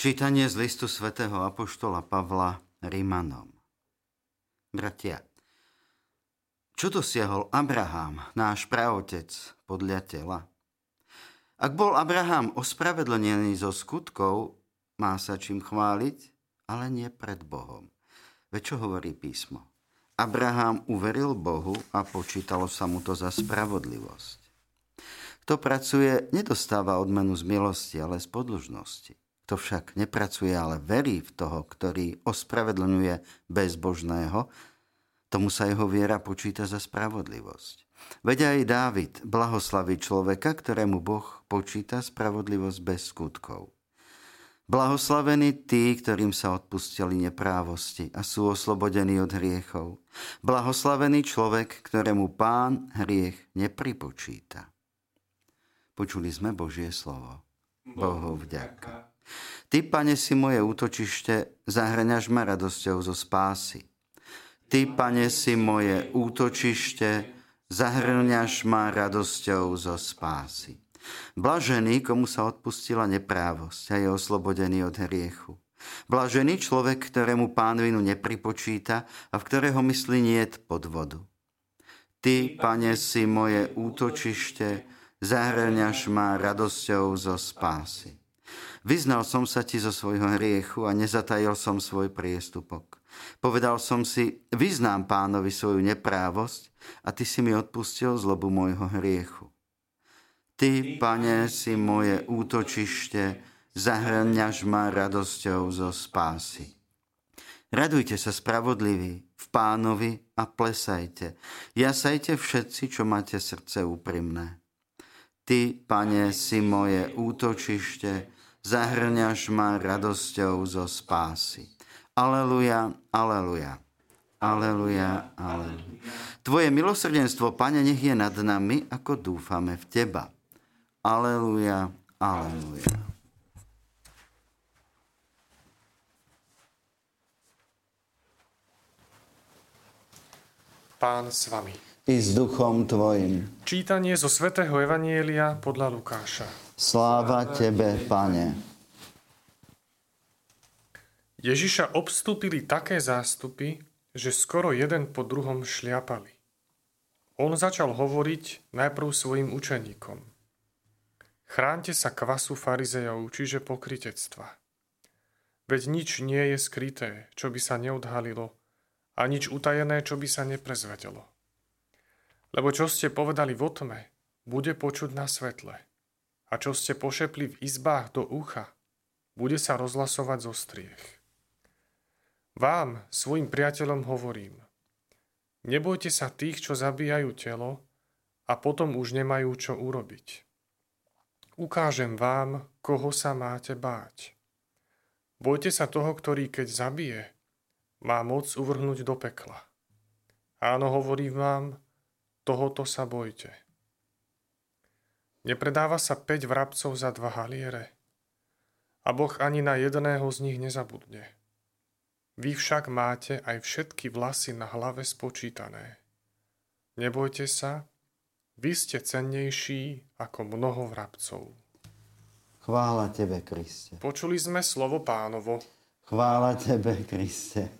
Čítanie z listu svätého Apoštola Pavla Rímanom. Bratia, čo dosiahol Abraham, náš praotec, podľa tela? Ak bol Abraham ospravedlnený zo skutkov, má sa čím chváliť, ale nie pred Bohom. Veď čo hovorí písmo? Abraham uveril Bohu a počítalo sa mu to za spravodlivosť. Kto pracuje, nedostáva odmenu z milosti, ale z podlužnosti. Kto však nepracuje, ale verí v toho, ktorý ospravedlňuje bezbožného, tomu sa jeho viera počíta za spravodlivosť. Veď aj Dávid blahoslaví človeka, ktorému Boh počíta spravodlivosť bez skutkov. Blahoslavení tí, ktorým sa odpustili neprávosti a sú oslobodení od hriechov. Blahoslavený človek, ktorému pán hriech nepripočíta. Počuli sme Božie slovo. Bohu vďaka. Ty, pane, si moje útočište, zahrňaš ma radosťou zo spásy. Ty, pane, si moje útočište, zahrňaš ma radosťou zo spásy. Blažený, komu sa odpustila neprávosť a je oslobodený od hriechu. Blažený človek, ktorému pán vinu nepripočíta a v ktorého mysli niet podvodu. Ty, pane, si moje útočište, zahrňaš ma radosťou zo spásy. Vyznal som sa ti zo svojho hriechu a nezatajil som svoj priestupok. Povedal som si, vyznám pánovi svoju neprávosť a ty si mi odpustil zlobu môjho hriechu. Ty, pane, si moje útočište, zahrňaš ma radosťou zo spásy. Radujte sa spravodliví v pánovi a plesajte. Jasajte všetci, čo máte srdce úprimné. Ty, pane, si moje útočište, zahrňaš ma radosťou zo spásy. Aleluja, aleluja. Aleluja, aleluja. Tvoje milosrdenstvo, Pane, nech je nad nami, ako dúfame v Teba. Aleluja, aleluja. Pán s vami. I s duchom Tvojim. Čítanie zo svätého Evanielia podľa Lukáša. Sláva Tebe, Pane. Ježiša obstúpili také zástupy, že skoro jeden po druhom šliapali. On začal hovoriť najprv svojim učeníkom. Chránte sa kvasu farizejov, čiže pokritectva. Veď nič nie je skryté, čo by sa neodhalilo, a nič utajené, čo by sa neprezvedelo. Lebo čo ste povedali v otme, bude počuť na svetle a čo ste pošepli v izbách do ucha, bude sa rozhlasovať zo striech. Vám, svojim priateľom hovorím, nebojte sa tých, čo zabíjajú telo a potom už nemajú čo urobiť. Ukážem vám, koho sa máte báť. Bojte sa toho, ktorý keď zabije, má moc uvrhnúť do pekla. Áno, hovorím vám, tohoto sa bojte. Nepredáva sa 5 vrabcov za dva haliere. A Boh ani na jedného z nich nezabudne. Vy však máte aj všetky vlasy na hlave spočítané. Nebojte sa, vy ste cennejší ako mnoho vrabcov. Chvála Tebe, Kriste. Počuli sme slovo pánovo. Chvála Tebe, Kriste.